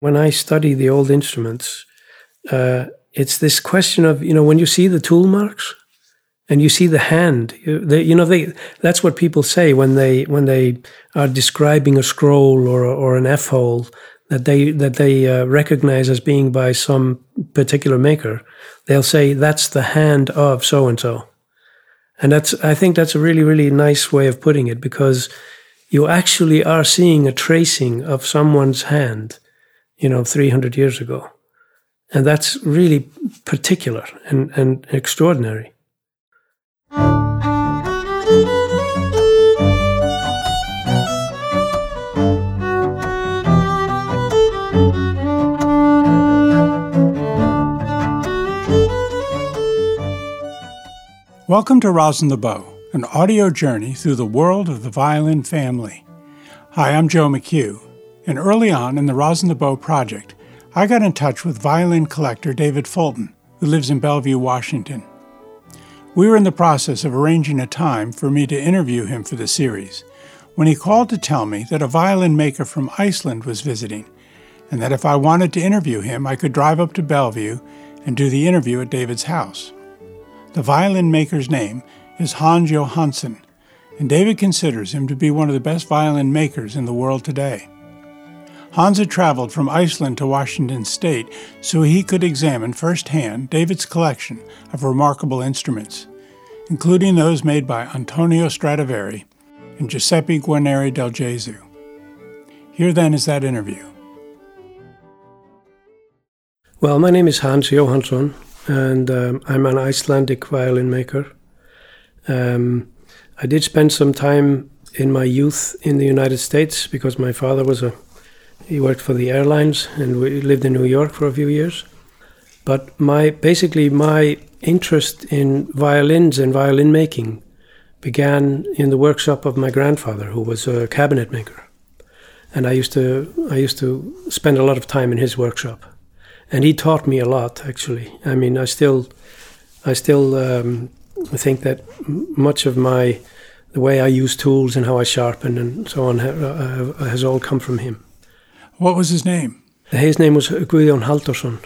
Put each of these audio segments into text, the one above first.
When I study the old instruments, uh, it's this question of, you know, when you see the tool marks and you see the hand, you, they, you know, they, that's what people say when they, when they are describing a scroll or, or an F hole that they, that they uh, recognize as being by some particular maker. They'll say, that's the hand of so and so. And that's, I think that's a really, really nice way of putting it because you actually are seeing a tracing of someone's hand, you know, 300 years ago. And that's really particular and, and extraordinary. Welcome to Rosin the Bow, an audio journey through the world of the violin family. Hi, I'm Joe McHugh, and early on in the Rosin the Bow project, I got in touch with violin collector David Fulton, who lives in Bellevue, Washington. We were in the process of arranging a time for me to interview him for the series when he called to tell me that a violin maker from Iceland was visiting, and that if I wanted to interview him, I could drive up to Bellevue and do the interview at David's house. The violin maker's name is Hans Johansson, and David considers him to be one of the best violin makers in the world today. Hans had traveled from Iceland to Washington State so he could examine firsthand David's collection of remarkable instruments, including those made by Antonio Stradivari and Giuseppe Guarneri del Gesù. Here then is that interview. Well, my name is Hans Johansson and um, I'm an Icelandic violin maker. Um, I did spend some time in my youth in the United States because my father was a he worked for the airlines and we lived in New York for a few years. But my basically my interest in violins and violin making began in the workshop of my grandfather, who was a cabinet maker, and I used to I used to spend a lot of time in his workshop and he taught me a lot. Actually, I mean, I still, I still um, think that much of my the way I use tools and how I sharpen and so on uh, uh, has all come from him. What was his name? His name was Guðjón Halldórsson,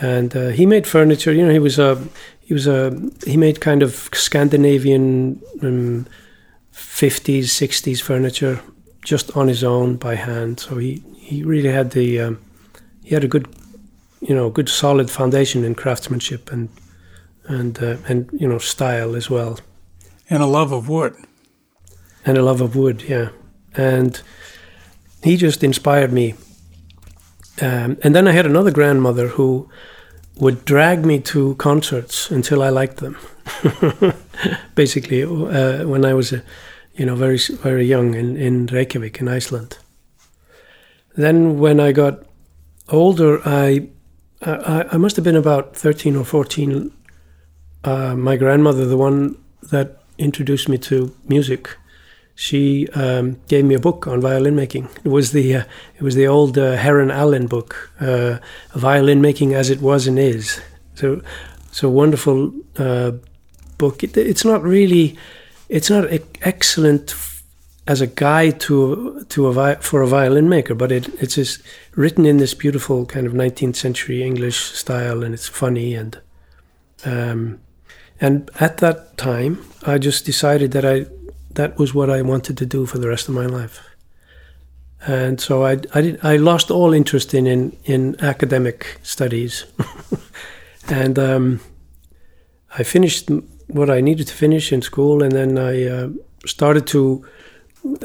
and uh, he made furniture. You know, he was a he was a he made kind of Scandinavian um, 50s, 60s furniture just on his own by hand. So he he really had the um, he had a good you know, good solid foundation in craftsmanship and and uh, and you know style as well. And a love of wood. And a love of wood, yeah. And he just inspired me. Um, and then I had another grandmother who would drag me to concerts until I liked them. Basically, uh, when I was, uh, you know, very very young in in Reykjavik in Iceland. Then when I got older, I I, I must have been about 13 or 14. Uh, my grandmother, the one that introduced me to music, she um, gave me a book on violin making. It was the uh, it was the old uh, Heron Allen book, uh, violin making as it was and is. So, so wonderful uh, book. It, it's not really, it's not excellent as a guide to to a for a violin maker, but it it's just written in this beautiful kind of 19th century English style, and it's funny and um, and at that time I just decided that I that was what I wanted to do for the rest of my life, and so I I did, I lost all interest in in, in academic studies, and um, I finished what I needed to finish in school, and then I uh, started to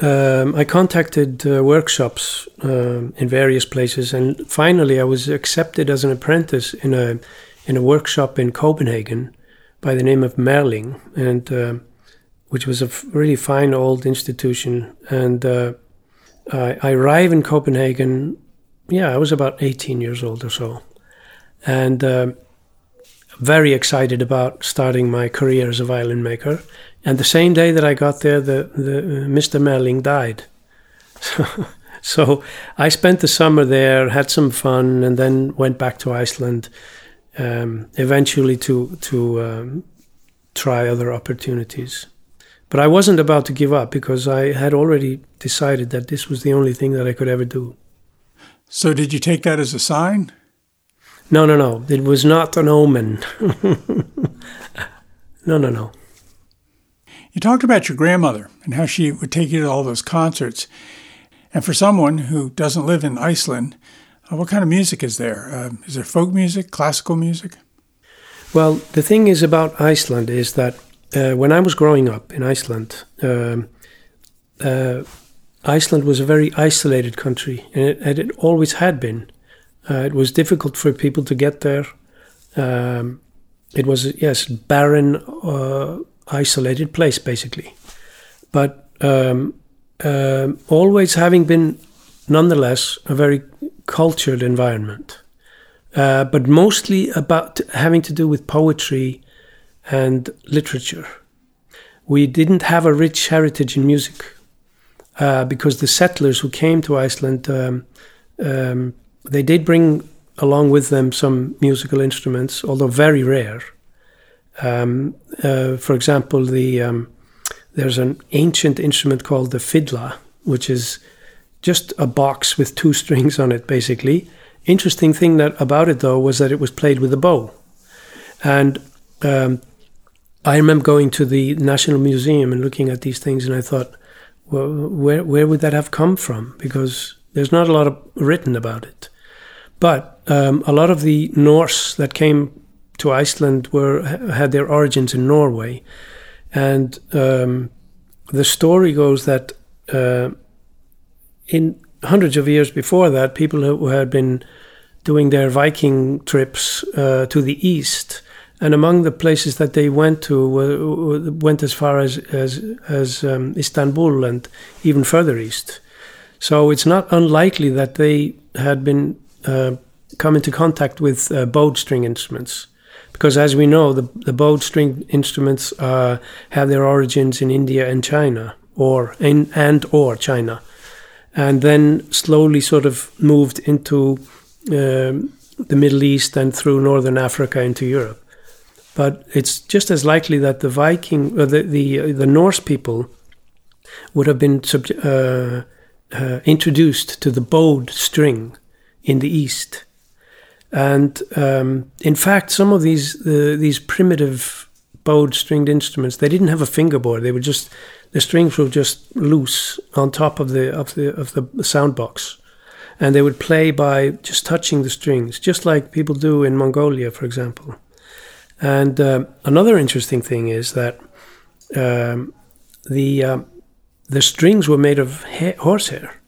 um, I contacted uh, workshops uh, in various places, and finally, I was accepted as an apprentice in a in a workshop in Copenhagen by the name of Merling, and uh, which was a really fine old institution. And uh, I, I arrived in Copenhagen. Yeah, I was about 18 years old or so, and uh, very excited about starting my career as a violin maker and the same day that I got there, the, the uh, Mr. Merling died. So, I spent the summer there, had some fun, and then went back to Iceland. Um, eventually, to to um, try other opportunities. But I wasn't about to give up because I had already decided that this was the only thing that I could ever do. So, did you take that as a sign? No, no, no. It was not an omen. no, no, no. You talked about your grandmother and how she would take you to all those concerts. And for someone who doesn't live in Iceland, uh, what kind of music is there? Uh, is there folk music, classical music? Well, the thing is about Iceland is that uh, when I was growing up in Iceland, um, uh, Iceland was a very isolated country, and it, and it always had been. Uh, it was difficult for people to get there. Um, it was yes, barren, uh, isolated place basically, but um, um, always having been, nonetheless, a very cultured environment. Uh, but mostly about having to do with poetry and literature. We didn't have a rich heritage in music uh, because the settlers who came to Iceland, um, um, they did bring along with them some musical instruments, although very rare. Um, uh, for example, the um, there's an ancient instrument called the fiddla, which is just a box with two strings on it, basically. Interesting thing that about it though was that it was played with a bow, and um, I remember going to the National Museum and looking at these things, and I thought, well, where where would that have come from? Because there's not a lot of written about it. But um, a lot of the Norse that came to Iceland were had their origins in Norway, and um, the story goes that uh, in hundreds of years before that, people who had been doing their Viking trips uh, to the east, and among the places that they went to were, went as far as as, as um, Istanbul and even further east. So it's not unlikely that they had been uh, come into contact with uh, bowed string instruments because as we know, the, the bowed string instruments uh, have their origins in India and China, or in and or China, and then slowly sort of moved into um, the Middle East and through northern Africa into Europe. But it's just as likely that the Viking, or the the, the Norse people, would have been uh, uh, introduced to the bowed string in the East and um, in fact, some of these uh, these primitive bowed stringed instruments they didn't have a fingerboard. They were just the strings were just loose on top of the of the of the sound box, and they would play by just touching the strings, just like people do in Mongolia, for example. And uh, another interesting thing is that um, the uh, the strings were made of ha- horsehair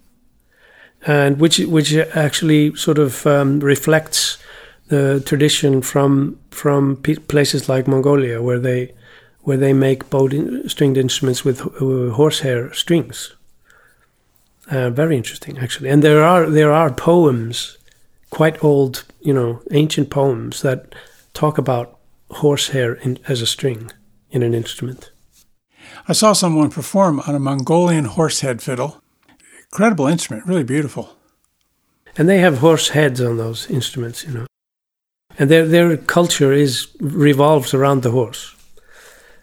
and which which actually sort of um, reflects the tradition from from places like Mongolia, where they where they make bowed in, stringed instruments with uh, horsehair strings. Uh, very interesting, actually. And there are there are poems, quite old, you know, ancient poems that talk about horsehair in, as a string in an instrument. I saw someone perform on a Mongolian horsehead fiddle incredible instrument, really beautiful. And they have horse heads on those instruments, you know. And their their culture is revolves around the horse.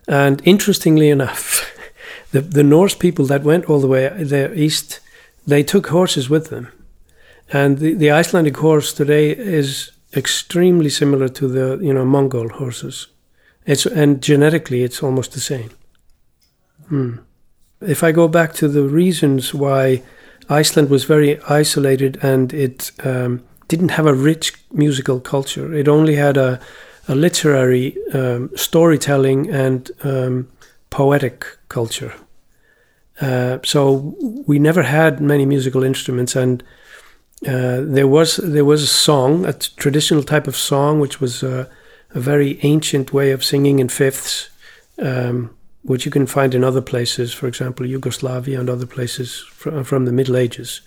And interestingly enough, the the Norse people that went all the way there east, they took horses with them. And the, the Icelandic horse today is extremely similar to the you know Mongol horses. It's and genetically it's almost the same. Hmm. If I go back to the reasons why Iceland was very isolated and it um, didn't have a rich musical culture. It only had a, a literary um, storytelling and um, poetic culture. Uh, so we never had many musical instruments, and uh, there was there was a song, a traditional type of song, which was a, a very ancient way of singing in fifths. Um, which you can find in other places, for example, Yugoslavia and other places from, from the Middle Ages.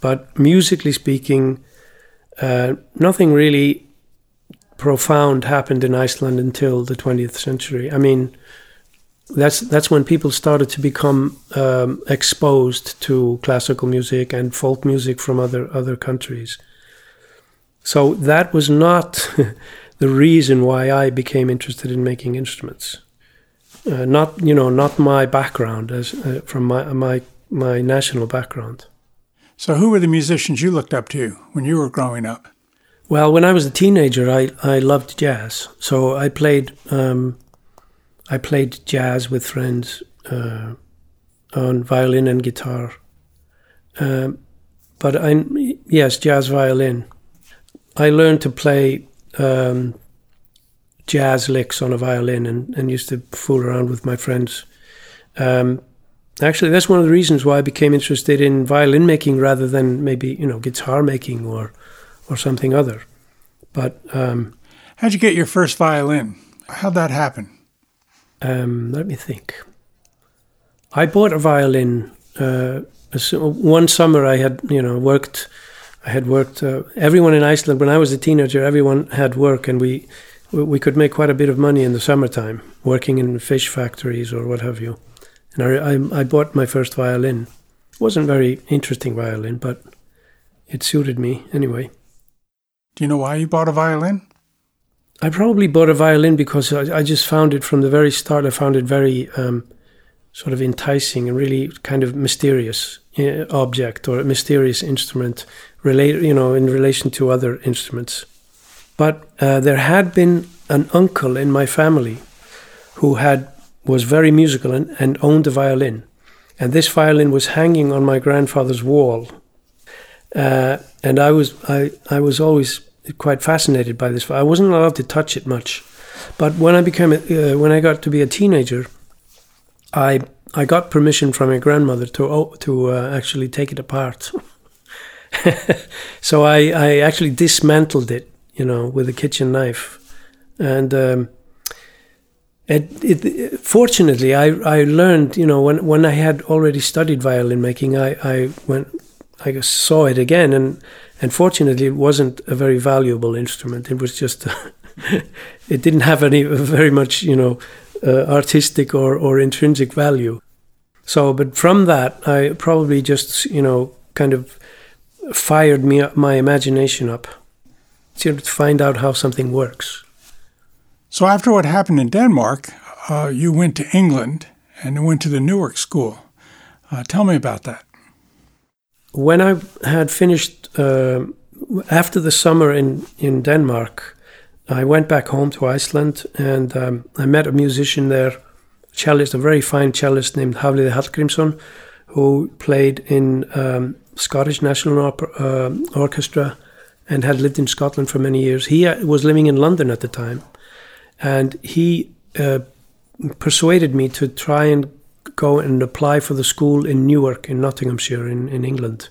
But musically speaking, uh, nothing really profound happened in Iceland until the 20th century. I mean, that's that's when people started to become um, exposed to classical music and folk music from other other countries. So that was not the reason why I became interested in making instruments uh, not you know not my background as uh, from my my my national background. So, who were the musicians you looked up to when you were growing up? Well, when I was a teenager, I, I loved jazz. So I played um, I played jazz with friends uh, on violin and guitar. Um, but I yes, jazz violin. I learned to play um, jazz licks on a violin and, and used to fool around with my friends. Um, actually, that's one of the reasons why I became interested in violin making rather than maybe you know guitar making or or something other. But um, how'd you get your first violin? How'd that happen? Um, let me think. I bought a violin. Uh, one summer, I had you know worked. I had worked. Uh, everyone in Iceland when I was a teenager, everyone had work, and we we could make quite a bit of money in the summertime working in fish factories or what have you. And I, I, I bought my first violin. It wasn't very interesting violin, but it suited me anyway. Do you know why you bought a violin? I probably bought a violin because I, I just found it from the very start. I found it very um, sort of enticing and really kind of mysterious uh, object or a mysterious instrument, relate you know in relation to other instruments. But uh, there had been an uncle in my family who had was very musical and, and owned a violin, and this violin was hanging on my grandfather's wall. Uh, and I was I, I was always quite fascinated by this. I wasn't allowed to touch it much, but when I became uh, when I got to be a teenager, I I got permission from my grandmother to oh, to uh, actually take it apart. so I I actually dismantled it you know, with a kitchen knife. And um, it, it, fortunately, I, I learned, you know, when, when I had already studied violin making, I, I went, I saw it again, and and fortunately, it wasn't a very valuable instrument. It was just, it didn't have any very much, you know, uh, artistic or or intrinsic value. So, but from that, I probably just, you know, kind of fired me my imagination up to find out how something works. So, after what happened in Denmark, uh, you went to England and went to the Newark School. Uh, tell me about that. When I had finished, uh, after the summer in, in Denmark, I went back home to Iceland and um, I met a musician there, cellist, a very fine cellist named Hafliði Hallgrímsson, who played in um, Scottish National Opera, uh, Orchestra and had lived in Scotland for many years. He uh, was living in London at the time, and he uh, persuaded me to try and go and apply for the school in Newark in Nottinghamshire in, in England,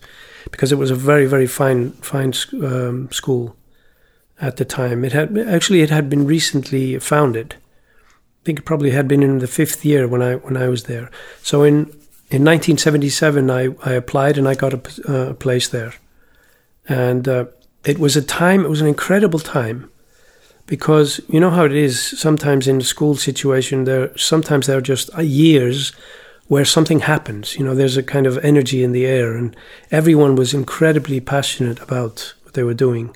because it was a very very fine fine um, school at the time. It had actually it had been recently founded. I think it probably had been in the fifth year when I when I was there. So in in 1977, I, I applied and I got a, uh, place there, and uh, it was a time, it was an incredible time because you know how it is sometimes in a school situation there sometimes there are just uh, years where something happens you know there's a kind of energy in the air and everyone was incredibly passionate about what they were doing.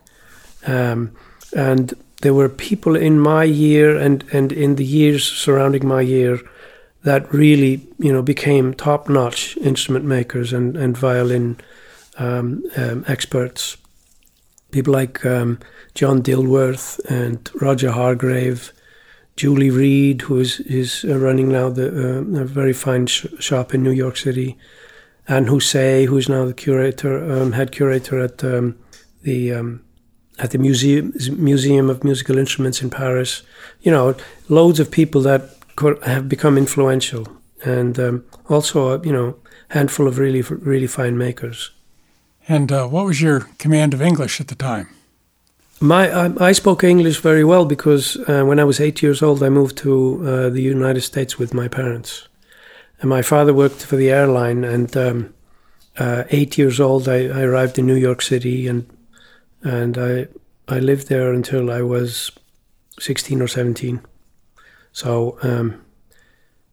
Um, and there were people in my year and and in the years surrounding my year that really you know became top notch instrument makers and and violin um, um, experts. People like um, John Dilworth and Roger Hargrave, Julie Reed, who is is uh, running now the uh, a very fine sh- shop in New York City, Anne Houssaye, who is now the curator, um, head curator at um, the um, at the museum Museum of Musical Instruments in Paris. You know, loads of people that have become influential, and um, also a, you know handful of really really fine makers. And uh, what was your command of English at the time? My I, I spoke English very well because uh, when I was eight years old, I moved to uh, the United States with my parents, and my father worked for the airline. And um, uh, eight years old, I, I, arrived in New York City, and and I I lived there until I was sixteen or seventeen. So um,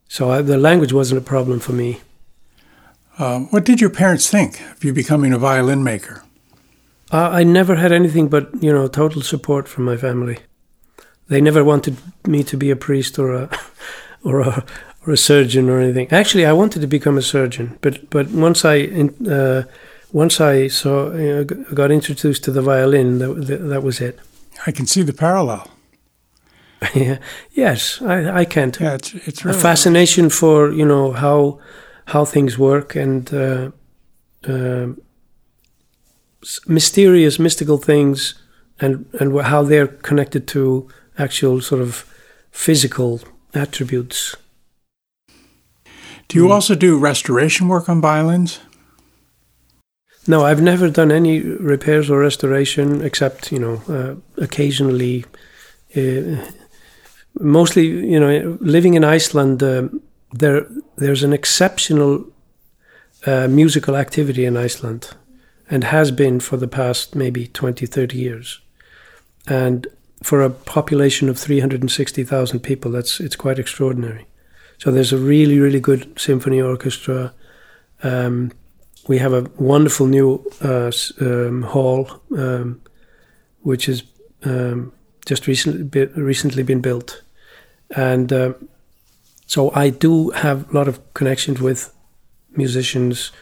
so I, the language wasn't a problem for me. Uh, what did your parents think of you becoming a violin maker? Uh, I never had anything but you know total support from my family. They never wanted me to be a priest or a or a or a surgeon or anything. Actually, I wanted to become a surgeon, but but once I uh, once I saw you know, got introduced to the violin, that, that, that was it. I can see the parallel. yeah. Yes, I, I can't. Yeah, it's it's A really fascination for you know how how things work and uh, uh, mysterious, mystical things, and and how they're connected to actual sort of physical attributes. Do you also do restoration work on violins? No, I've never done any repairs or restoration except, you know, uh, occasionally. Uh, mostly, you know, living in Iceland, um there there's an exceptional uh, musical activity in Iceland, and has been for the past maybe 20, 30 years. And for a population of 360,000 people, that's it's quite extraordinary. So there's a really, really good symphony orchestra. Um, we have a wonderful new uh, um, hall, um, which has um, just recently be, recently been built, and um so I do have a lot of connections with musicians.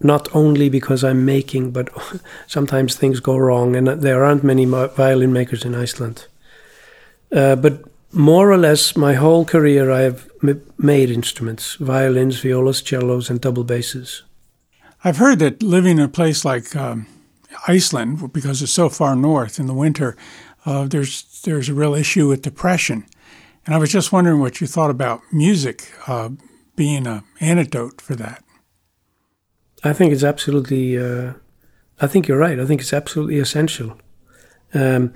Not only because I'm making, but sometimes things go wrong, and there aren't many violin makers in Iceland. Uh, but more or less, my whole career, I have made instruments: violins, violas, cellos, and double basses. I've heard that living in a place like um, Iceland, because it's so far north in the winter, uh, there's there's a real issue with depression, and I was just wondering what you thought about music uh, being an antidote for that. I think it's absolutely. Uh, I think you're right. I think it's absolutely essential. Um,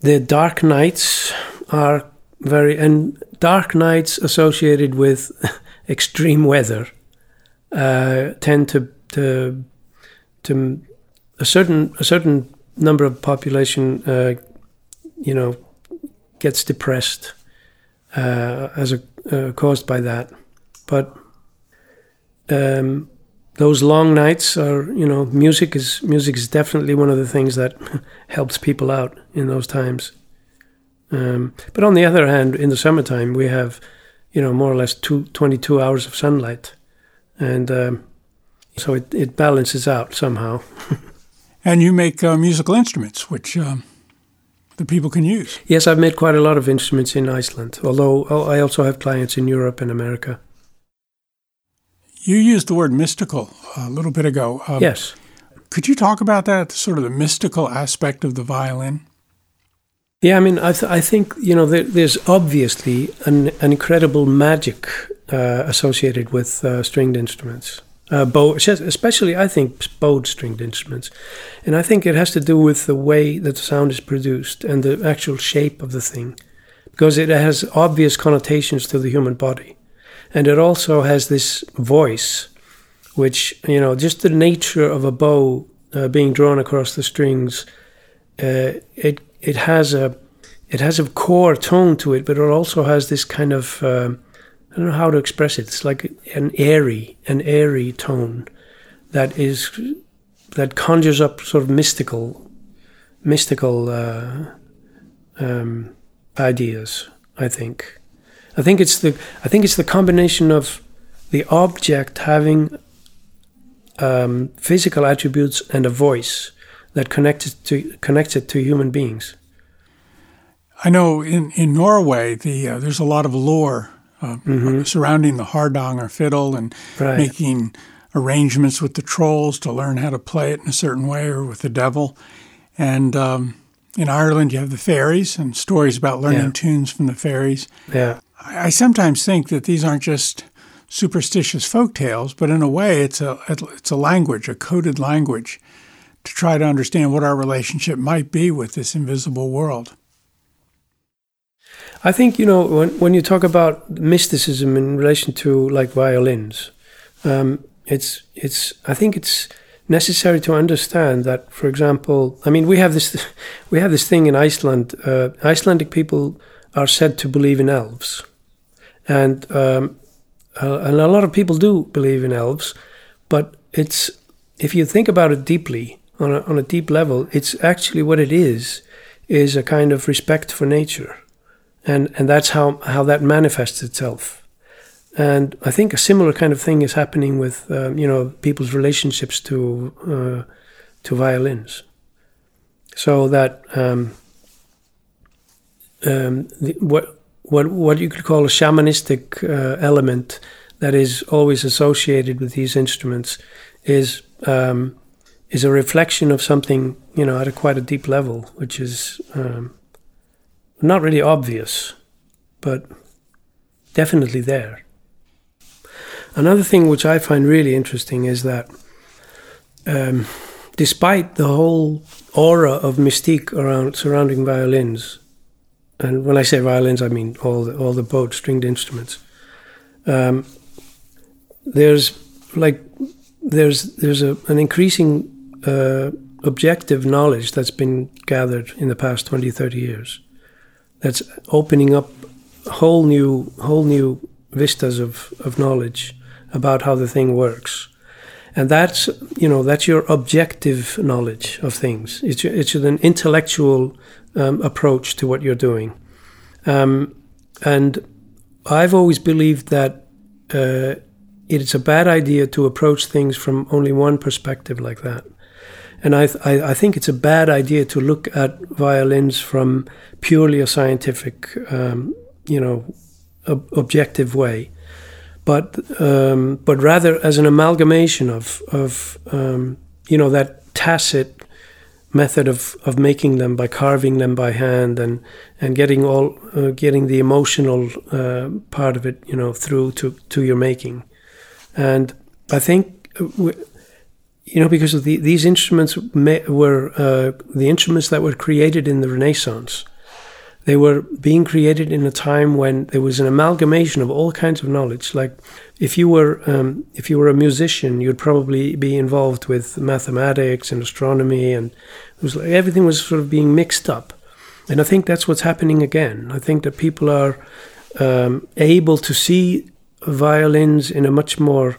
the dark nights are very and dark nights associated with extreme weather uh, tend to to to a certain a certain number of population, uh, you know, gets depressed uh, as a uh, caused by that, but. Um, those long nights are you know music is music is definitely one of the things that helps people out in those times. Um, but on the other hand in the summertime we have you know more or less two, 22 hours of sunlight. And um, so it, it balances out somehow. And you make uh, musical instruments, which um, the people can use. yes i've made quite a lot of instruments in iceland although oh, i also have clients in europe and america You used the word mystical a little bit ago. Um, yes Could you talk about that, sort of the mystical aspect of the violin? Yeah, I mean, I, th- I think you know there, there's obviously an, an incredible magic uh, associated with uh, stringed instruments, uh, bow, especially I think bowed stringed instruments, and I think it has to do with the way that the sound is produced and the actual shape of the thing, because it has obvious connotations to the human body, and it also has this voice, which you know just the nature of a bow uh, being drawn across the strings uh, it it has a it has a core tone to it, but it also has this kind of um, I don't know how to express it. It's like an airy an airy tone that is that conjures up sort of mystical mystical uh, um, ideas. I think I think it's the I think it's the combination of the object having um, physical attributes and a voice that connects it to connects it to human beings. I know in, in Norway, the uh, there's a lot of lore uh, surrounding the hardanger fiddle and Right. making arrangements with the trolls to learn how to play it in a certain way or with the devil. And um, in Ireland, you have the fairies and stories about learning Yeah. tunes from the fairies. Yeah, I, sometimes think that these aren't just superstitious folk tales, but in a way, it's a it's a language, a coded language, to try to understand what our relationship might be with this invisible world. I think you know when when you talk about mysticism in relation to like violins, um, it's it's I think it's necessary to understand that, for example, I mean we have this we have this thing in Iceland. Uh, Icelandic people are said to believe in elves, and um, uh, and a lot of people do believe in elves, but it's if you think about it deeply on a, on a deep level, it's actually what it is is a kind of respect for nature and and that's how how that manifests itself. and I think a similar kind of thing is happening with um, you know people's relationships to uh, to violins, so that um, um, the, what what what you could call a shamanistic uh, element that is always associated with these instruments is um, is a reflection of something you know at a quite a deep level, which is um, not really obvious, but definitely there. Another thing which I find really interesting is that um, despite the whole aura of mystique around surrounding violins, and when I say violins, I mean all the, all the bowed stringed instruments. Um, there's like there's there's a, an increasing uh, objective knowledge that's been gathered in the past 20 30 years that's opening up whole new whole new vistas of, of knowledge about how the thing works and that's you know that's your objective knowledge of things it's it's an intellectual um, approach to what you're doing. Um, and I've always believed that uh, it's a bad idea to approach things from only one perspective like that. And I, th- I, think it's a bad idea to look at violins from purely a scientific, um, you know, ob- objective way, but um, but rather as an amalgamation of of um, you know that tacit method of, of making them by carving them by hand and and getting all uh, getting the emotional uh, part of it you know through to to your making, and I think. Uh, you know, because the, these instruments were uh, the instruments that were created in the Renaissance. They were being created in a time when there was an amalgamation of all kinds of knowledge. Like, if you were um, if you were a musician, you'd probably be involved with mathematics and astronomy, and it was like everything was sort of being mixed up. And I think that's what's happening again. I think that people are um, able to see violins in a much more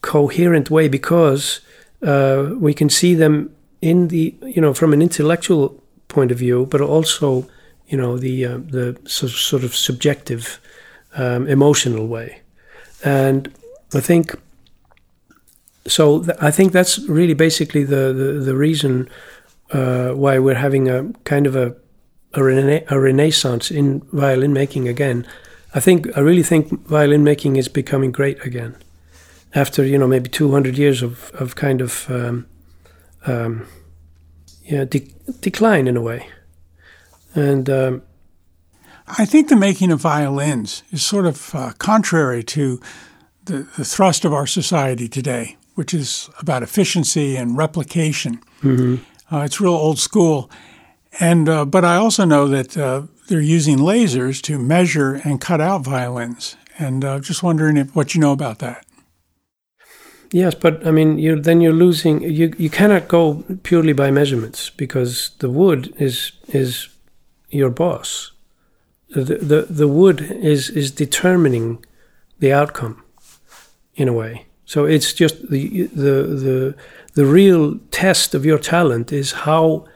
coherent way because uh, we can see them in the you know from an intellectual point of view, but also you know the uh, the sort of subjective, um, emotional way, and I think so. Th- I think that's really basically the the, the reason uh, why we're having a kind of a a, rena- a renaissance in violin making again. I think I really think violin making is becoming great again after you know maybe 200 years of, of kind of um, um, yeah de- decline in a way and um, I think the making of violins is sort of uh, contrary to the, the, thrust of our society today, which is about efficiency and replication. Mm-hmm. Uh, it's real old school, and uh, but I also know that uh, they're using lasers to measure and cut out violins, and uh, just wondering if, what you know about that. Yes, but I mean, you then you're losing. You you cannot go purely by measurements because the wood is is your boss. The the, the wood is is determining the outcome, in a way. So it's just the the the the real test of your talent is how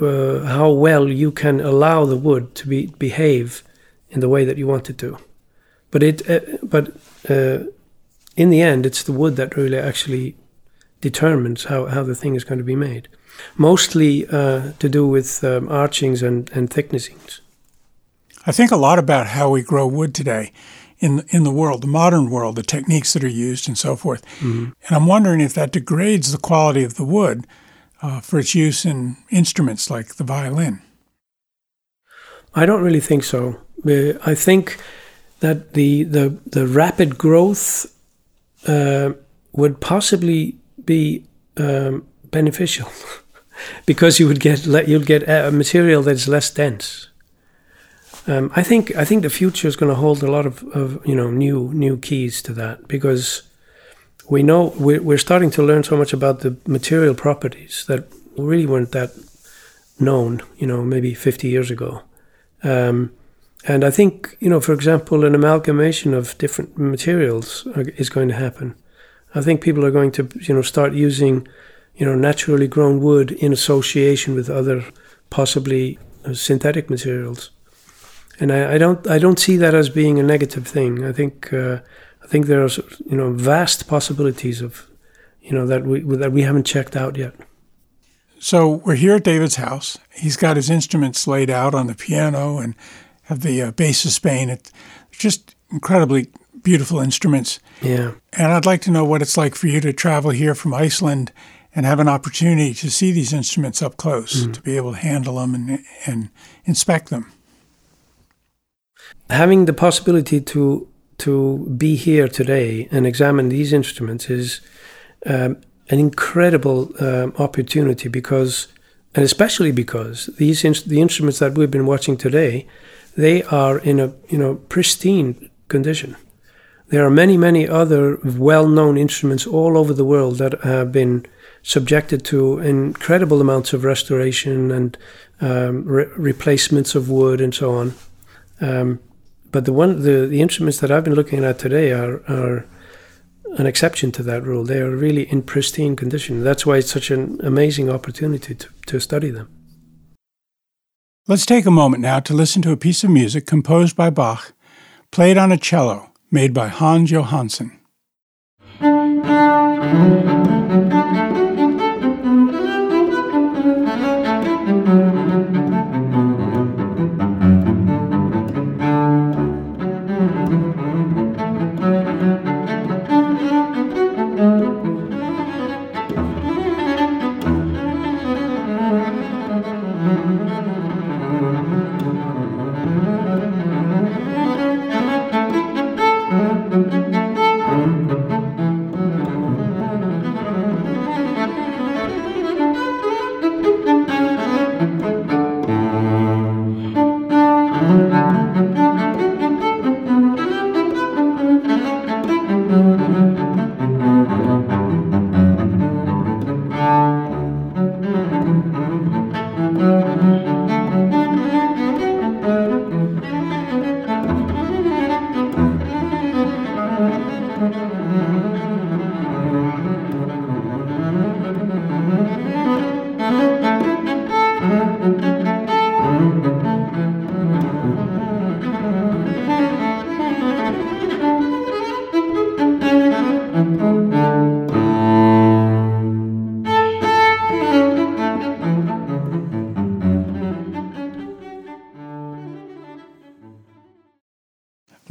uh, how well you can allow the wood to be behave in the way that you want it to. But it uh, but uh, in the end, it's the wood that really actually determines how, how the thing is going to be made. Mostly uh, to do with um, archings and, and thicknessings. I think a lot about how we grow wood today in in the world, the modern world, the techniques that are used, and so forth. Mm-hmm. And I'm wondering if that degrades the quality of the wood uh, for its use in instruments like the violin. I don't really think so. Uh, I think that the the the rapid growth uh, would possibly be um, beneficial because you would get you'll get a material that is less dense. Um, I think I think the future is going to hold a lot of, of you know new new keys to that because we know we're, we're starting to learn so much about the material properties that really weren't that known you know maybe 50 years ago um, and I think, you know, for example, an amalgamation of different materials is going to happen. I think people are going to, you know, start using, you know, naturally grown wood in association with other possibly uh, synthetic materials. and I, I don't I don't see that as being a negative thing. I think uh, I think there are you know vast possibilities of you know that we that we haven't checked out yet. So we're here at David's house. He's got his instruments laid out on the piano and have the uh, bass of Spain. It's just incredibly beautiful instruments. Yeah. And I'd like to know what it's like for you to travel here from Iceland and have an opportunity to see these instruments up close, mm. to be able to handle them and, and inspect them. Having the possibility to to be here today and examine these instruments is um, an incredible um, opportunity because, and especially because these the instruments that we've been watching today, they are in a you know pristine condition. There are many many other well-known instruments all over the world that have been subjected to incredible amounts of restoration and um, re- replacements of wood and so on. Um, but the one the, the instruments that I've been looking at today are are an exception to that rule. They are really in pristine condition. That's why it's such an amazing opportunity to, to study them. Let's take a moment now to listen to a piece of music composed by Bach, played on a cello, made by Hans Johansson.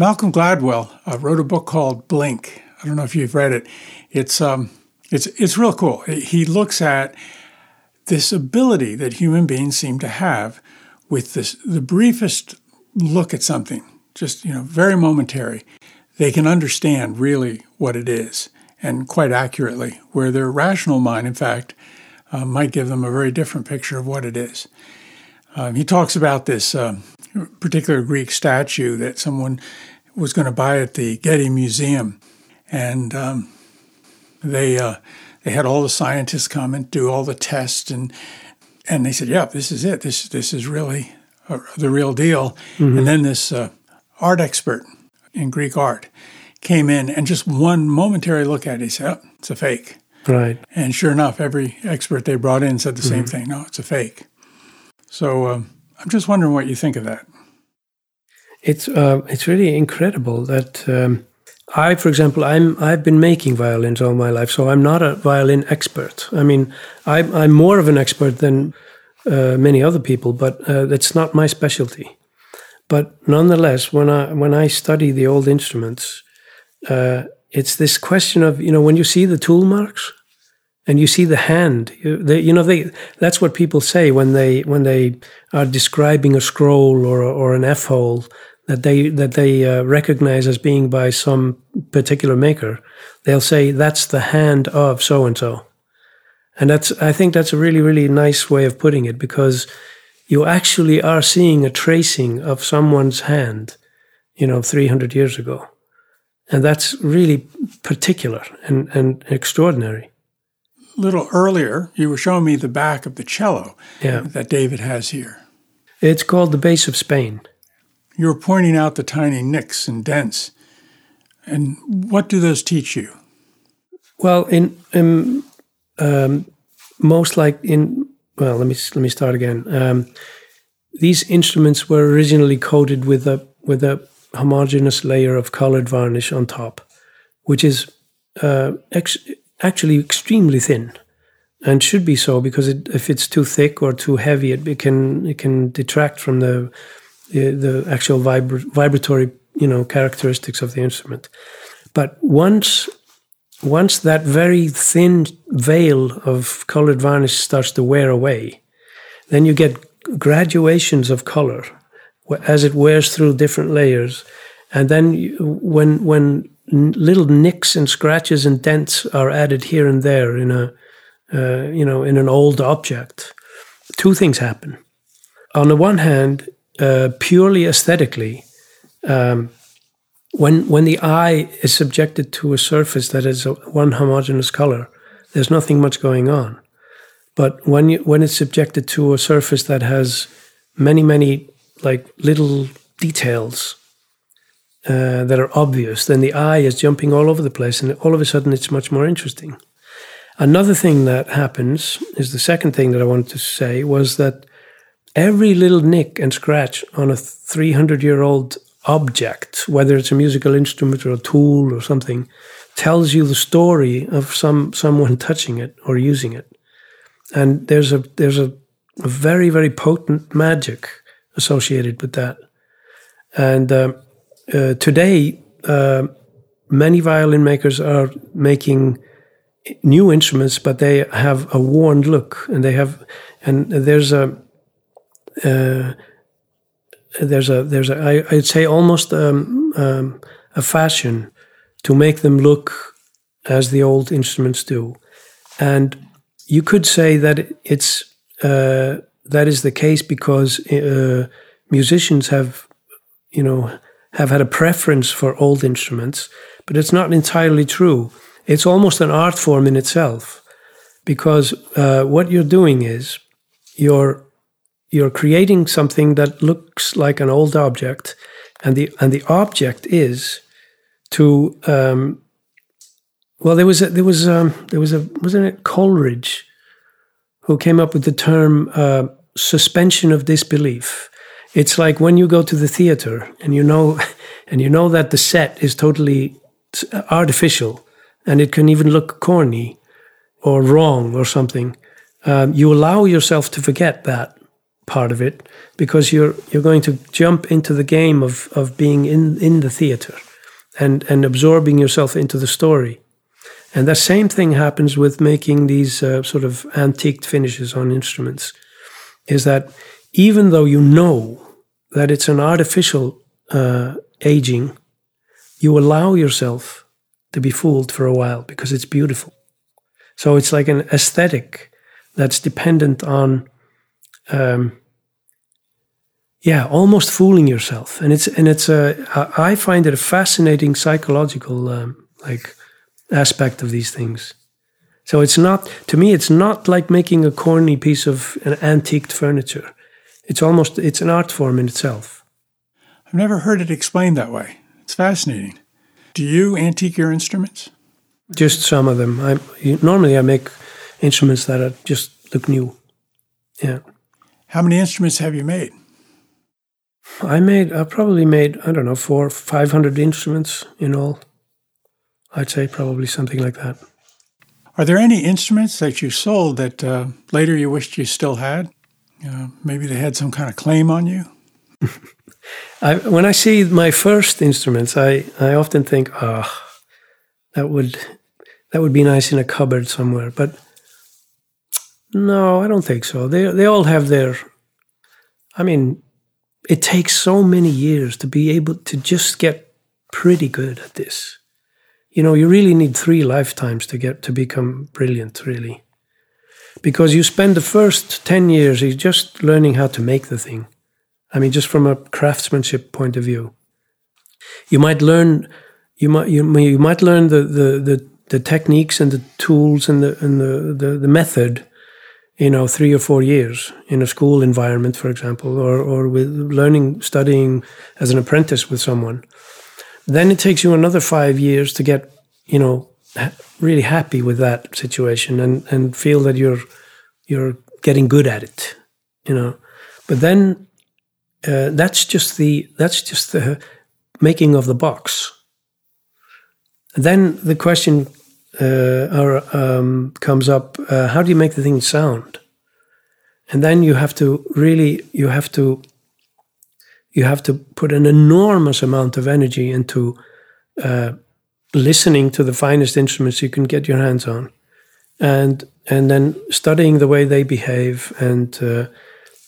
Malcolm Gladwell uh, wrote a book called Blink. I don't know if you've read it. It's um, it's it's real cool. He looks at this ability that human beings seem to have with this the briefest look at something, just you know, very momentary. They can understand really what it is and quite accurately, where their rational mind, in fact, uh, might give them a very different picture of what it is. Um, he talks about this uh, particular Greek statue that someone was going to buy at the Getty Museum, and um, they uh, they had all the scientists come and do all the tests, and and they said, "Yeah, this is it. This this is really uh, the real deal." Mm-hmm. And then this uh, art expert in Greek art came in, and just one momentary look at it, he said, oh, "It's a fake." Right. And sure enough, every expert they brought in said the mm-hmm. same thing. No, it's a fake. So um, I'm just wondering what you think of that it's uh, it's really incredible that um, I, for example, I'm I've been making violins all my life, so I'm not a violin expert. I mean, I'm I'm more of an expert than uh, many other people, but uh, that's not my specialty. But nonetheless, when I when I study the old instruments, uh, it's this question of you know when you see the tool marks and you see the hand. You, they, you know they that's what people say when they when they are describing a scroll or or an f hole that they that they uh, recognize as being by some particular maker, they'll say that's the hand of so and so, and that's I think that's a really really nice way of putting it because you actually are seeing a tracing of someone's hand, you know, 300 years ago, and that's really particular and and extraordinary. A little earlier, you were showing me the back of the cello yeah. that David has here. It's called the Bass of Spain. You were pointing out the tiny nicks and dents. And what do those teach you? Well, in, in um, most like in well, let me let me start again. Um, these instruments were originally coated with a with a homogeneous layer of colored varnish on top, which is uh, ex- actually extremely thin, and should be so because it, if it's too thick or too heavy, it, it can it can detract from the the, the actual vibra- vibratory you know characteristics of the instrument. But once once that very thin veil of colored varnish starts to wear away, then you get graduations of color as it wears through different layers. And then you, when when little nicks and scratches and dents are added here and there in a uh, you know in an old object, two things happen. On the one hand, uh, purely aesthetically, um, when when the eye is subjected to a surface that is a, one homogeneous color, there's nothing much going on. But when you when it's subjected to a surface that has many many like little details uh, that are obvious, then the eye is jumping all over the place, and all of a sudden it's much more interesting. Another thing that happens is the second thing that I wanted to say was that every little nick and scratch on a 300 year old object, whether it's a musical instrument or a tool or something, tells you the story of some someone touching it or using it. And there's a there's a, a very very potent magic associated with that. And uh, uh, today, uh, many violin makers are making new instruments, but they have a worn look, and they have and there's a uh, there's a there's a I, I'd say almost um, um, a fashion to make them look as the old instruments do, and you could say that it's uh, that is the case because uh, musicians have you know have had a preference for old instruments, but it's not entirely true. It's almost an art form in itself because uh, what you're doing is you're you're creating something that looks like an old object, and the and the object is to um, well, there was a, there was um, there was a wasn't it Coleridge who came up with the term uh, suspension of disbelief. It's like when you go to the theater and you know and you know that the set is totally artificial and it can even look corny or wrong or something. Um, you allow yourself to forget that part of it because you're you're going to jump into the game of of being in in the theater and and absorbing yourself into the story and the same thing happens with making these uh, sort of antiqued finishes on instruments is that even though you know that it's an artificial uh, aging you allow yourself to be fooled for a while because it's beautiful so it's like an aesthetic that's dependent on um, yeah, almost fooling yourself, and it's and it's a I find it a fascinating psychological um, like aspect of these things. So it's not to me, it's not like making a corny piece of an antiqued furniture. It's almost it's an art form in itself. I've never heard it explained that way. It's fascinating. Do you antique your instruments? Just some of them. I normally I make instruments that are just look new. Yeah. How many instruments have you made? I made, I probably made, I don't know, four, 500 instruments in all. I'd say probably something like that. Are there any instruments that you sold that uh, later you wished you still had? Uh, maybe they had some kind of claim on you? I, when I see my first instruments, I, I often think, ah, oh, that would that would be nice in a cupboard somewhere. But no, I don't think so. They they all have their. I mean, it takes so many years to be able to just get pretty good at this. You know, you really need three lifetimes to get to become brilliant, really. Because you spend the first 10 years just learning how to make the thing. I mean, just from a craftsmanship point of view. You might learn you might you, you might learn the, the, the, the techniques and the tools and the and the, the, the method you know, three or four years in a school environment, for example, or, or with learning, studying as an apprentice with someone. Then it takes you another five years to get, you know, really happy with that situation and, and feel that you're you're getting good at it, you know. But then uh, that's just the that's just the making of the box. Then the question uh, um, comes up: uh, How do you make the thing sound? And then you have to really you have to you have to put an enormous amount of energy into uh, listening to the finest instruments you can get your hands on, and and then studying the way they behave and uh,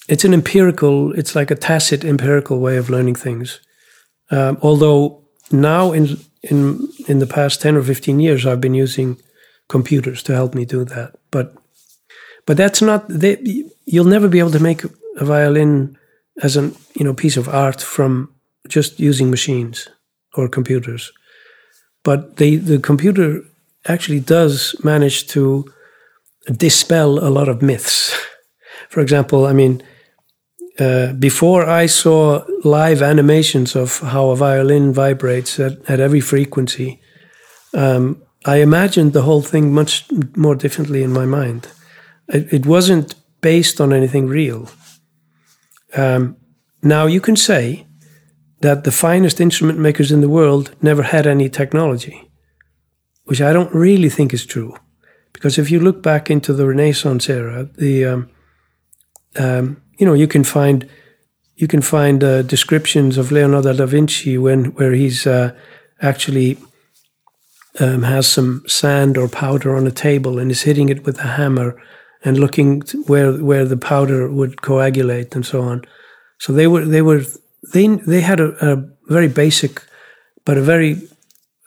it's an empirical it's like a tacit empirical way of learning things. Um, although now in in in the past 10 or 15 years i've been using computers to help me do that. But but that's not they, you'll never be able to make a violin as a you know piece of art from just using machines or computers but the the computer actually does manage to dispel a lot of myths for example i mean uh, before I saw live animations of how a violin vibrates at, at every frequency, um, I imagined the whole thing much more differently in my mind. It, it wasn't based on anything real. Um, now, you can say that the finest instrument makers in the world never had any technology, which I don't really think is true. Because if you look back into the Renaissance era, the um, um, you know, you can find you can find uh, descriptions of Leonardo da Vinci when where he's uh, actually um, has some sand or powder on a table and is hitting it with a hammer and looking where where the powder would coagulate and so on. So they were they were they they had a, a very basic, but a very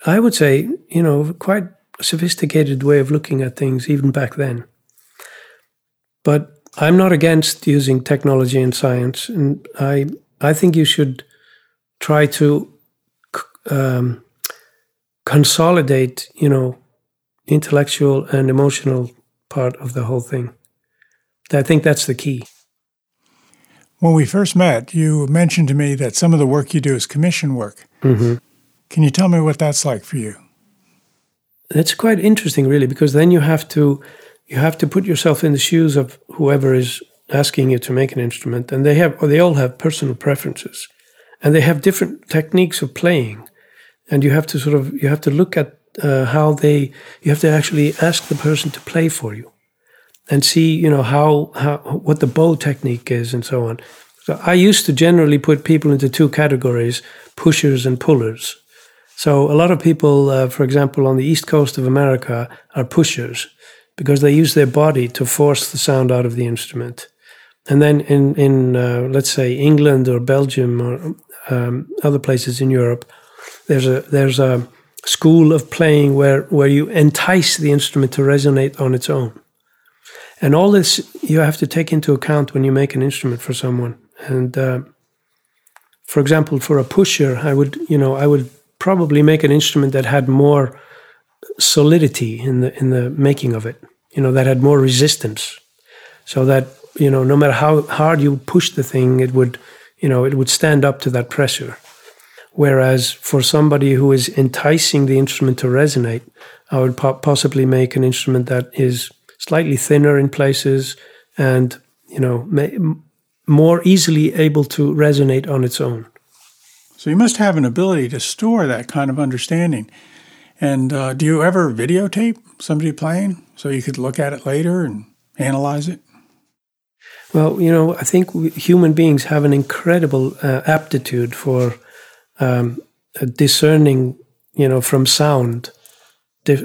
I would say you know quite sophisticated way of looking at things even back then. But I'm not against using technology and science, and I I think you should try to um, consolidate, you know, intellectual and emotional part of the whole thing. I think that's the key. When we first met, you mentioned to me that some of the work you do is commission work. Mm-hmm. Can you tell me what that's like for you? It's quite interesting, really, because then you have to you have to put yourself in the shoes of whoever is asking you to make an instrument, and they have, or they all have personal preferences, and they have different techniques of playing, and you have to sort of you have to look at uh, how they you have to actually ask the person to play for you, and see you know how how what the bow technique is and so on. So I used to generally put people into two categories: pushers and pullers. So a lot of people, uh, for example, on the east coast of America, are pushers because they use their body to force the sound out of the instrument. And then in in uh, let's say England or Belgium or um, other places in Europe, there's a there's a school of playing where where you entice the instrument to resonate on its own. And all this you have to take into account when you make an instrument for someone. And uh, for example, for a pusher, I would you know I would probably make an instrument that had more solidity in the in the making of it. You know, that had more resistance, so that you know, no matter how hard you push the thing, it would, you know, it would stand up to that pressure. Whereas for somebody who is enticing the instrument to resonate, I would po- possibly make an instrument that is slightly thinner in places and you know may, more easily able to resonate on its own. So you must have an ability to store that kind of understanding. And uh, do you ever videotape somebody playing so you could look at it later and analyze it? Well, you know, I think human beings have an incredible uh, aptitude for um, discerning, you know, from sound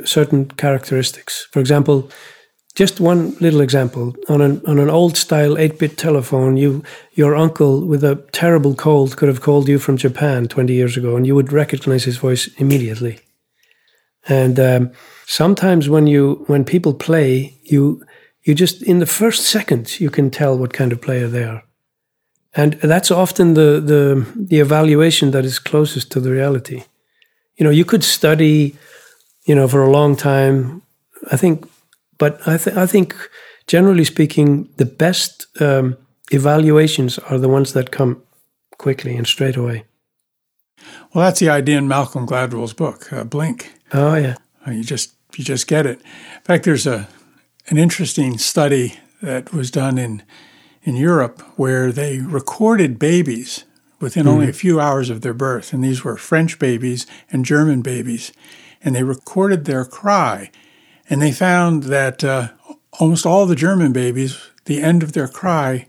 certain characteristics. For example, just one little example on an on an old style eight bit telephone, you your uncle with a terrible cold could have called you from Japan twenty years ago, and you would recognize his voice immediately. And um, sometimes when you when people play, you you just in the first seconds you can tell what kind of player they are, and that's often the the the evaluation that is closest to the reality. You know, you could study, you know, for a long time. I think, but I th- I think generally speaking, the best um, evaluations are the ones that come quickly and straight away. Well, that's the idea in Malcolm Gladwell's book, uh, Blink. Oh yeah. Uh, you just you just get it. In fact, there's a an interesting study that was done in in Europe where they recorded babies within mm-hmm. only a few hours of their birth. And these were French babies and German babies. And they recorded their cry. And they found that uh, almost all the German babies, the end of their cry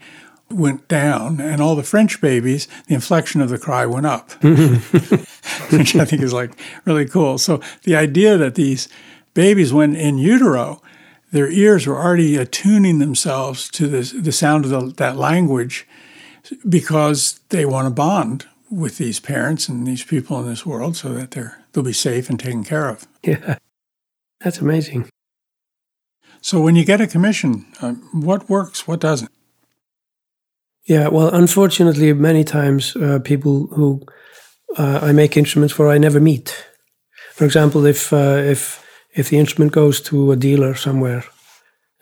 went down, and all the French babies, the inflection of the cry went up, which I think is like really cool. So the idea that these babies, when in utero, their ears were already attuning themselves to the, the sound of the, that language because they want to bond with these parents and these people in this world so that they're they'll be safe and taken care of. Yeah, that's amazing. So when you get a commission, uh, what works, what doesn't? Yeah, well, unfortunately, many times uh, people who uh, I make instruments for, I never meet. For example, if uh, if if the instrument goes to a dealer somewhere,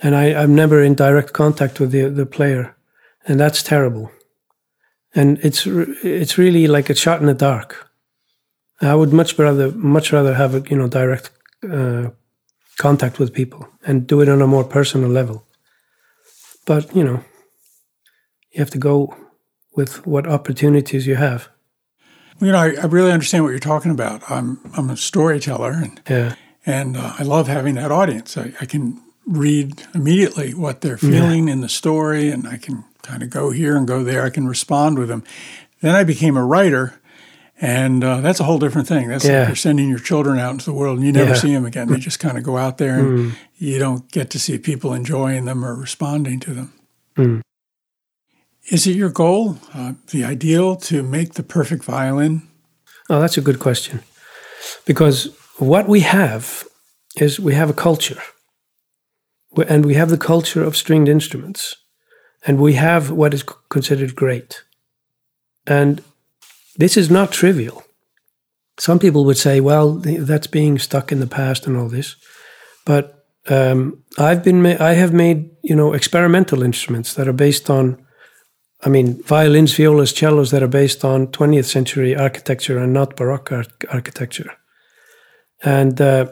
and I, I'm never in direct contact with the the player, and that's terrible and it's it's really like a shot in the dark. I would much rather much rather have a you know direct uh, contact with people and do it on a more personal level. But you know, you have to go with what opportunities you have. You know, I, I really understand what you're talking about. I'm I'm a storyteller, and yeah. and uh, I love having that audience. I, I can read immediately what they're feeling yeah. in the story, and I can kind of go here and go there. I can respond with them. Then I became a writer, and uh, that's a whole different thing. That's yeah. like you're sending your children out into the world and you never yeah. see them again. They just kind of go out there and mm. you don't get to see people enjoying them or responding to them. Mm. Is it your goal, uh, the ideal, to make the perfect violin? Oh, that's a good question. Because what we have is we have a culture, and we have the culture of stringed instruments. And we have what is considered great. And this is not trivial. Some people would say, well, that's being stuck in the past and all this. But um, I've been, ma- I have made, you know, experimental instruments that are based on, I mean, violins, violas, cellos that are based on 20th century architecture and not Baroque ar- architecture. And, uh,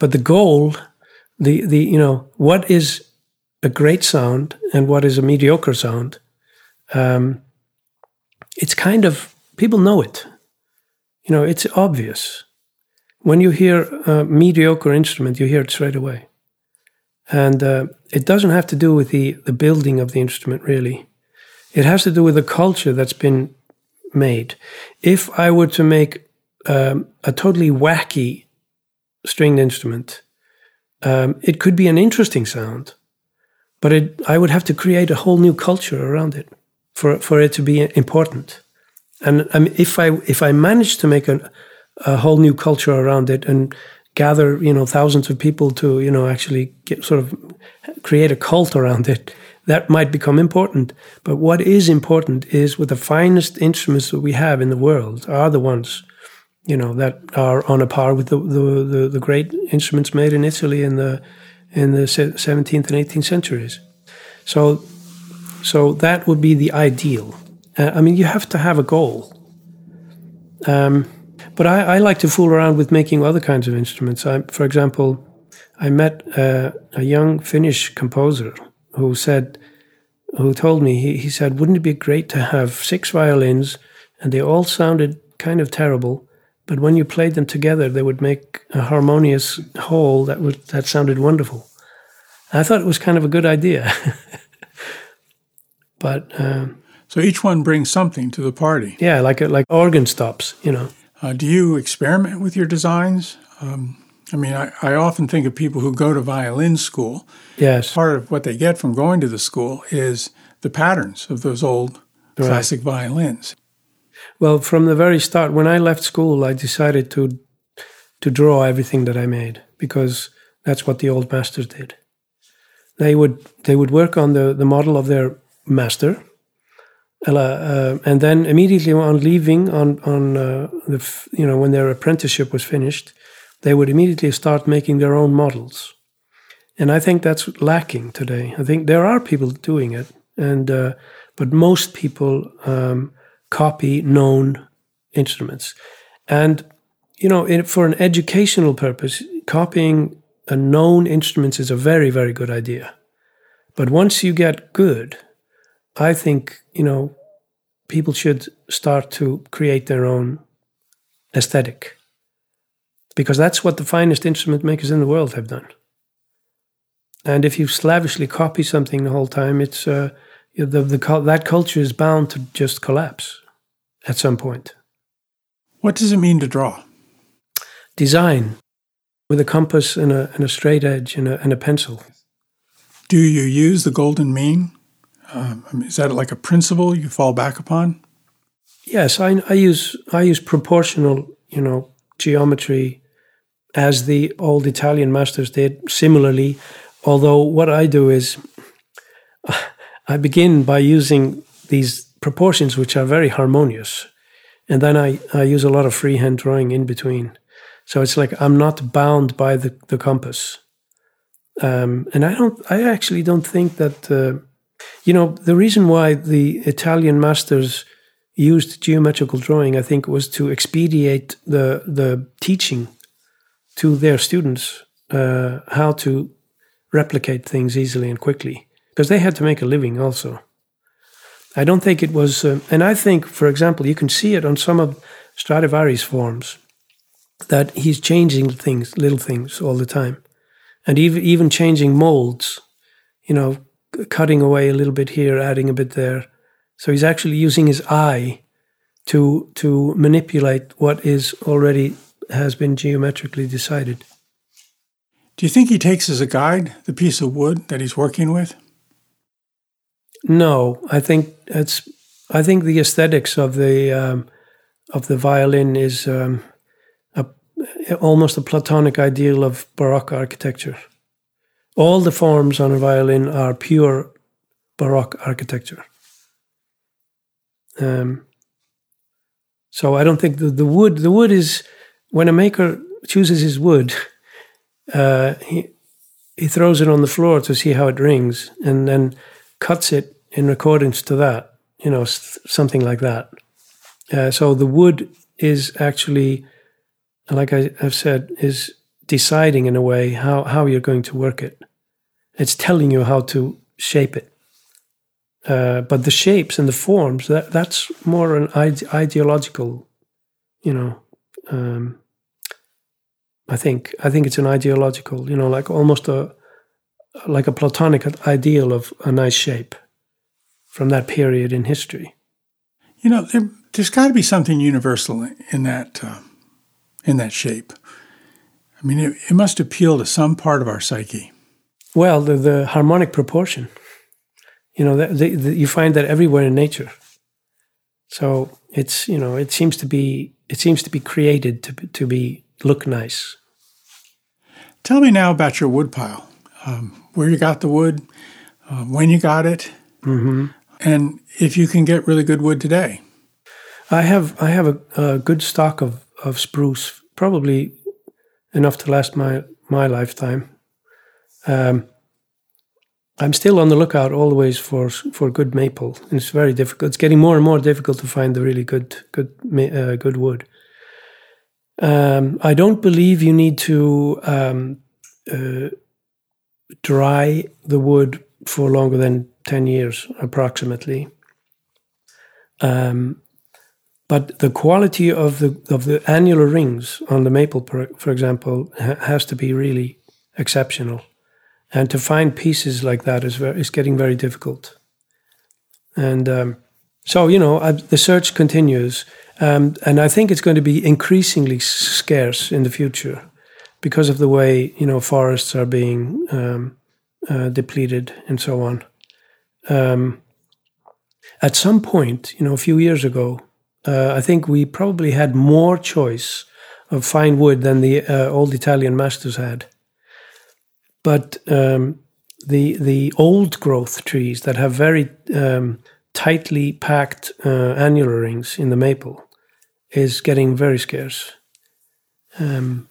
but the goal, the, the, you know, what is a great sound and what is a mediocre sound, um, it's kind of people know it. You know, it's obvious. When you hear a mediocre instrument, you hear it straight away. And uh, it doesn't have to do with the, the building of the instrument, really. It has to do with the culture that's been made. If I were to make um, a totally wacky stringed instrument, um, it could be an interesting sound, but it, I would have to create a whole new culture around it for for it to be important. And mean, if I if I manage to make a, a whole new culture around it and gather you know thousands of people to you know actually get sort of create a cult around it that might become important but what is important is with the finest instruments that we have in the world are the ones you know that are on a par with the the, the, the great instruments made in Italy in the in the 17th and 18th centuries. So, so that would be the ideal. Uh, I mean, you have to have a goal. Um, but I, I, like to fool around with making other kinds of instruments. I, for example, I met uh, a young Finnish composer who said, who told me, he, he said, wouldn't it be great to have six violins and they all sounded kind of terrible, but when you played them together, they would make a harmonious whole that would that sounded wonderful. I thought it was kind of a good idea. but um, so each one brings something to the party. Yeah, like a, like organ stops, you know. Uh, do you experiment with your designs? Um, I mean, I, I often think of people who go to violin school. Yes. Part of what they get from going to the school is the patterns of those old right. classic violins. Well, from the very start, when I left school, I decided to to draw everything that I made because that's what the old masters did. They would they would work on the, the model of their master, uh, and then immediately on leaving on on uh, the you know when their apprenticeship was finished, they would immediately start making their own models, and I think that's lacking today. I think there are people doing it, and uh, but most people um, copy known instruments. And, you know, in, for an educational purpose, copying a known instruments is a very, very good idea. But once you get good, I think you know people should start to create their own aesthetic because that's what the finest instrument makers in the world have done. And if you slavishly copy something the whole time, it's uh, the, the that culture is bound to just collapse at some point. What does it mean to draw? Design with a compass and a, and a straight edge and a, and a pencil. Do you use the golden mean? Um, is that like a principle you fall back upon? Yes, I, I use I use proportional, you know, geometry as the old Italian masters did. Similarly, although what I do is I begin by using these proportions which are very harmonious, and then I, I use a lot of freehand drawing in between. So it's like I'm not bound by the, the compass. Um, and I don't I actually don't think that uh, you know the reason why the Italian masters used geometrical drawing I think was to expedite the the teaching to their students uh, how to replicate things easily and quickly because they had to make a living also. I don't think it was, uh, and I think, for example, you can see it on some of Stradivari's forms that he's changing things, little things all the time, and even even changing molds. You know, cutting away a little bit here, adding a bit there. So he's actually using his eye to to manipulate what is already has been geometrically decided. Do you think he takes as a guide the piece of wood that he's working with? No, I think it's. I think the aesthetics of the um, of the violin is um, a, almost a Platonic ideal of Baroque architecture. All the forms on a violin are pure Baroque architecture. Um, so I don't think the, the wood the wood is when a maker chooses his wood, uh, he he throws it on the floor to see how it rings, and then cuts it in accordance to that. You know, something like that. Uh, so the wood is actually, like I have said, is deciding in a way how how you're going to work it. It's telling you how to shape it. Uh, but the shapes and the forms that that's more an ide- ideological, you know, um, I think I think it's an ideological, you know, like almost a like a platonic ideal of a nice shape from that period in history. You know, there, has got to be something universal in that uh, in that shape. I mean, it, it, must appeal to some part of our psyche. Well, the, the harmonic proportion. You know, the, the, you find that everywhere in nature. So it's you know, it seems to be it seems to be created to to be look nice. Tell me now about your wood pile. Um, where you got the wood, uh, when you got it, mm-hmm. and if you can get really good wood today. I have I have a, a, good stock of, of spruce, probably enough to last my my lifetime. Um, I'm still on the lookout always for for good maple, it's very difficult. It's getting more and more difficult to find the really good good uh, good wood. Um, I don't believe you need to um, uh, dry the wood for longer than 10 years, approximately. Um, but the quality of the of the annular rings on the maple, for example, ha- has to be really exceptional, and to find pieces like that is very, is getting very difficult. And um, so, you know, I, the search continues. Um, and I think it's going to be increasingly scarce in the future because of the way you know forests are being um, uh, depleted and so on. Um, at some point, you know, a few years ago, uh, I think we probably had more choice of fine wood than the uh, old Italian masters had. But um, the the old growth trees that have very um, tightly packed uh, annular rings in the maple is getting very scarce. Um,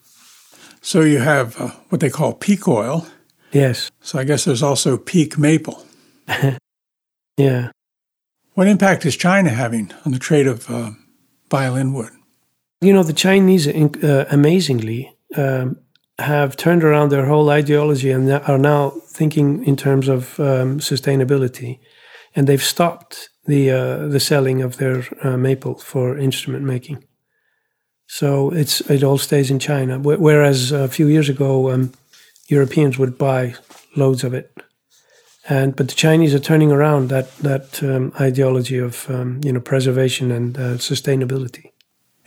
so you have uh, what they call peak oil. Yes. So I guess there's also peak maple. yeah. What impact is China having on the trade of uh, violin wood? You know, the Chinese, uh, amazingly, um, have turned around their whole ideology and are now thinking in terms of um, sustainability and they've stopped the uh, the selling of their uh, maple for instrument making. So it's it all stays in China. Whereas a few years ago, um, Europeans would buy loads of it, and but the Chinese are turning around that that um, ideology of um, you know preservation and uh, sustainability.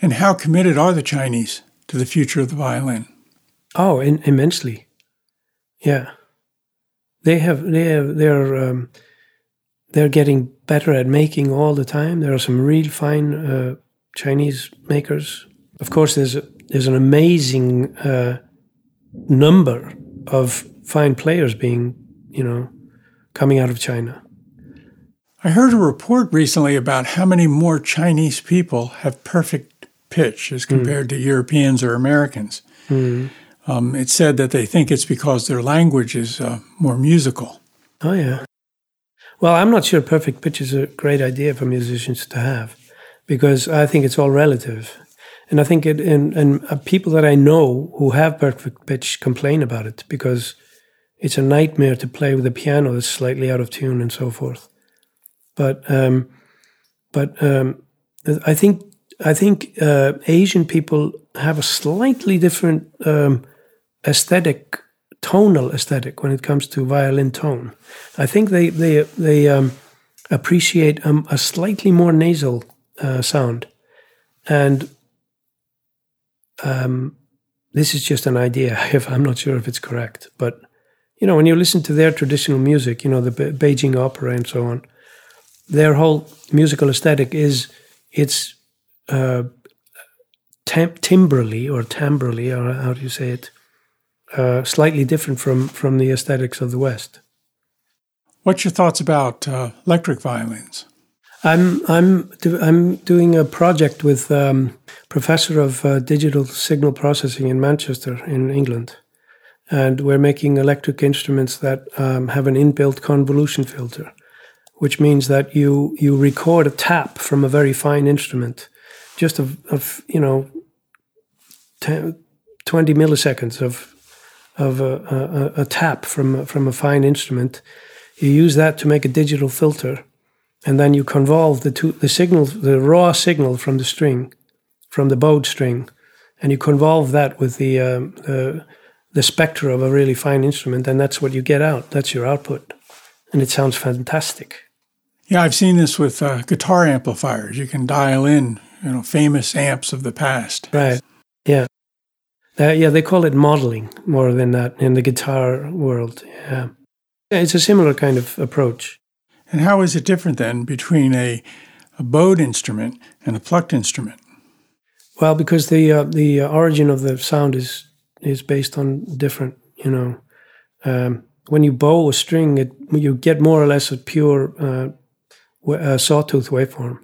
And how committed are the Chinese to the future of the violin? Oh, in, immensely. Yeah, they have they have they're um, they're getting better at making all the time. There are some real fine uh, Chinese makers. Of course, there's a, there's an amazing uh, number of fine players being you know coming out of China. I heard a report recently about how many more Chinese people have perfect pitch as hmm. compared mm. to Europeans or Americans. Mm. Um, it said that they think it's because their language is uh, more musical. Oh, yeah. Well, I'm not sure perfect pitch is a great idea for musicians to have because I think it's all relative. And I think it, and, and uh, people that I know who have perfect pitch complain about it because it's a nightmare to play with a piano that's slightly out of tune and so forth. But um, but um, I think I think uh, Asian people have a slightly different um, aesthetic, tonal aesthetic when it comes to violin tone. I think they they they um, appreciate um, a slightly more nasal uh, sound, and um, this is just an idea. If I'm not sure if it's correct, but you know, when you listen to their traditional music, you know, the Be- Beijing opera and so on, their whole musical aesthetic is it's uh, or timbrally, or how do you say it, uh, slightly different from from the aesthetics of the West. What's your thoughts about uh, electric violins? I'm I'm do, I'm doing a project with um, professor of uh, digital signal processing in Manchester in England and we're making electric instruments that um, have an inbuilt convolution filter, which means that you you record a tap from a very fine instrument, just of, of you know, 10, 20 milliseconds of of a, a, a tap from from a fine instrument. You use that to make a digital filter, and then you convolve the two, the signal, the raw signal from the string, from the bowed string, and you convolve that with the, um, the the spectre of a really fine instrument, and that's what you get out. That's your output, and it sounds fantastic. Yeah, I've seen this with uh, guitar amplifiers. You can dial in, you know, famous amps of the past. Right. Yeah. Uh, yeah, they call it modeling more than that in the guitar world. Yeah. yeah. It's a similar kind of approach. And how is it different then between a, a bowed instrument and a plucked instrument? Well, because the uh, the origin of the sound is is based on different, you know, um, when you bow a string, it, you get more or less a pure uh, uh, sawtooth waveform,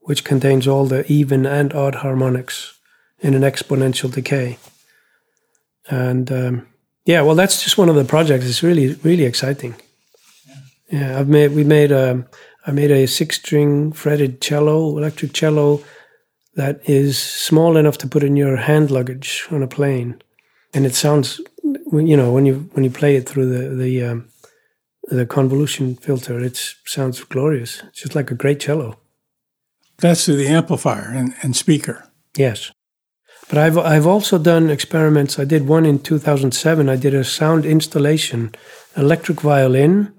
which contains all the even and odd harmonics in an exponential decay. And um, yeah, well, that's just one of the projects. It's really, really exciting. Yeah, yeah I've made we made a um, I made a six-string fretted cello, electric cello, that is small enough to put in your hand luggage on a plane and it sounds you know when you when you play it through the the um, the convolution filter it sounds glorious. It's just like a great cello. That's through the amplifier and, and speaker. Yes. But I've I've also done experiments. I did one in 2007 I did a sound installation. Electric violin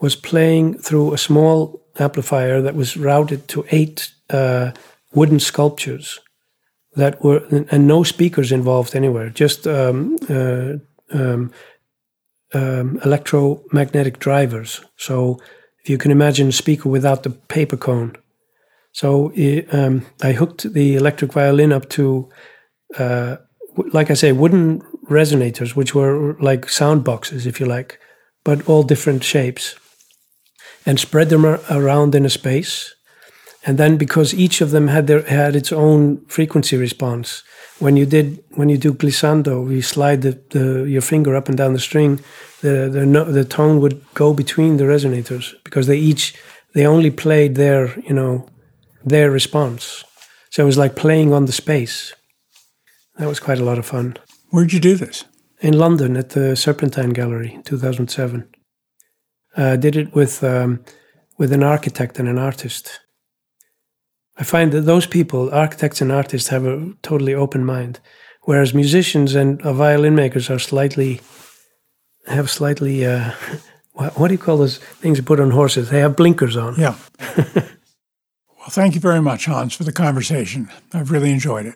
was playing through a small amplifier that was routed to eight uh, wooden sculptures that were and no speakers involved anywhere, just um, uh, um, um, electromagnetic drivers. So if you can imagine a speaker without the paper cone. So um, I hooked the electric violin up to, uh, like I say, wooden resonators, which were like sound boxes, if you like, but all different shapes, and spread them around in a space and then because each of them had their had its own frequency response. When you did when you do glissando you slide the, the your finger up and down the string the the, no, the tone would go between the resonators because they each they only played their you know their response. So it was like playing on the space. That was quite a lot of fun. Where'd you do this? In london at the serpentine gallery 2007 uh, did it with um, with an architect and an artist. I find that those people, architects and artists, have a totally open mind, whereas musicians and uh, violin makers are slightly have slightly uh, what, what do you call those things put on horses? They have blinkers on. Yeah. well, thank you very much, Hans, for the conversation. I've really enjoyed it.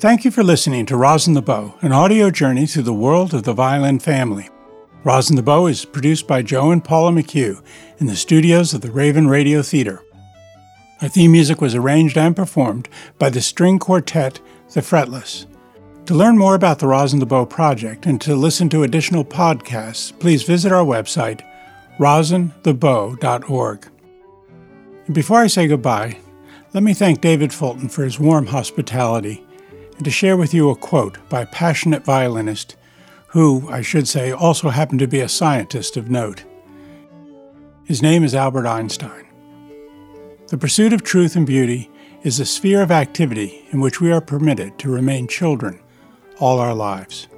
Thank you for listening to Rosin the Bow, an audio journey through the world of the violin family. Rosin the Bow is produced by Joe and Paula McHugh in the studios of the Raven Radio Theater. Our theme music was arranged and performed by the string quartet The Fretless. To learn more about the Rosin the Bow project and to listen to additional podcasts, please visit our website, rosinthebow.org. And before I say goodbye, let me thank David Fulton for his warm hospitality and to share with you a quote by a passionate violinist who, I should say, also happened to be a scientist of note. His name is Albert Einstein. The pursuit of truth and beauty is a sphere of activity in which we are permitted to remain children all our lives.